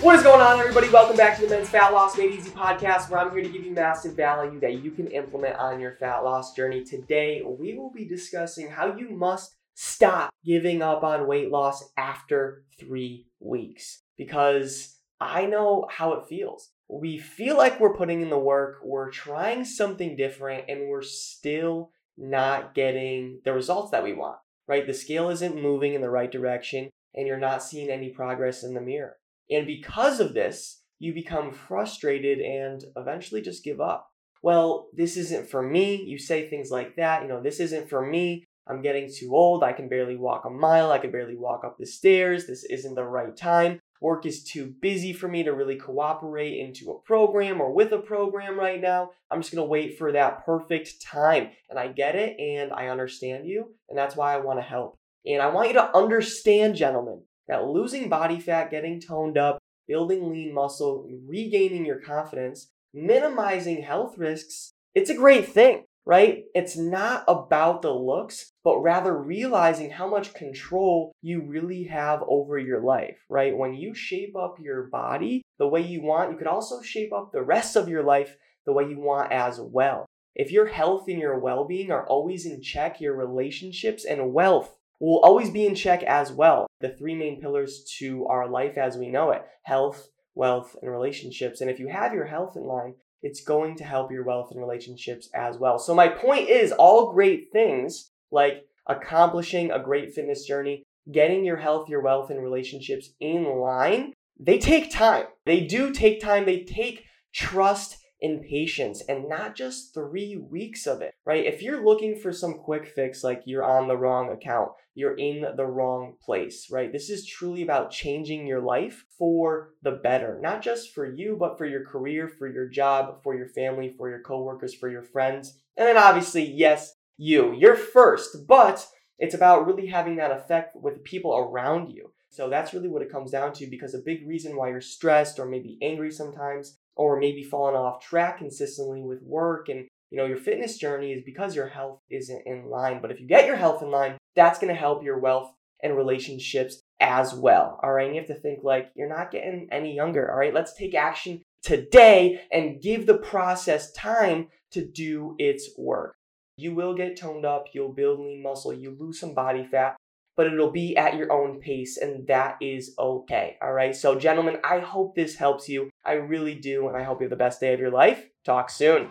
What is going on, everybody? Welcome back to the Men's Fat Loss Made Easy podcast, where I'm here to give you massive value that you can implement on your fat loss journey. Today, we will be discussing how you must stop giving up on weight loss after three weeks. Because I know how it feels. We feel like we're putting in the work, we're trying something different, and we're still not getting the results that we want, right? The scale isn't moving in the right direction, and you're not seeing any progress in the mirror. And because of this, you become frustrated and eventually just give up. Well, this isn't for me. You say things like that, you know, this isn't for me. I'm getting too old. I can barely walk a mile. I can barely walk up the stairs. This isn't the right time. Work is too busy for me to really cooperate into a program or with a program right now. I'm just going to wait for that perfect time. And I get it and I understand you. And that's why I want to help. And I want you to understand, gentlemen, that losing body fat, getting toned up, building lean muscle, regaining your confidence, minimizing health risks, it's a great thing, right? It's not about the looks, but rather realizing how much control you really have over your life, right? When you shape up your body the way you want, you could also shape up the rest of your life the way you want as well. If your health and your well being are always in check, your relationships and wealth will always be in check as well. The three main pillars to our life as we know it health, wealth, and relationships. And if you have your health in line, it's going to help your wealth and relationships as well. So, my point is all great things like accomplishing a great fitness journey, getting your health, your wealth, and relationships in line, they take time. They do take time. They take trust in patience and not just three weeks of it, right? If you're looking for some quick fix, like you're on the wrong account, you're in the wrong place, right? This is truly about changing your life for the better, not just for you, but for your career, for your job, for your family, for your coworkers, for your friends. And then obviously, yes, you. You're first, but it's about really having that effect with people around you. So that's really what it comes down to because a big reason why you're stressed or maybe angry sometimes or maybe falling off track consistently with work and you know your fitness journey is because your health isn't in line. But if you get your health in line that's going to help your wealth and relationships as well all right? And you have to think like you're not getting any younger all right? Let's take action today and give the process time to do its work. You will get toned up you'll build lean muscle you lose some body fat but it'll be at your own pace, and that is okay. All right. So, gentlemen, I hope this helps you. I really do, and I hope you have the best day of your life. Talk soon.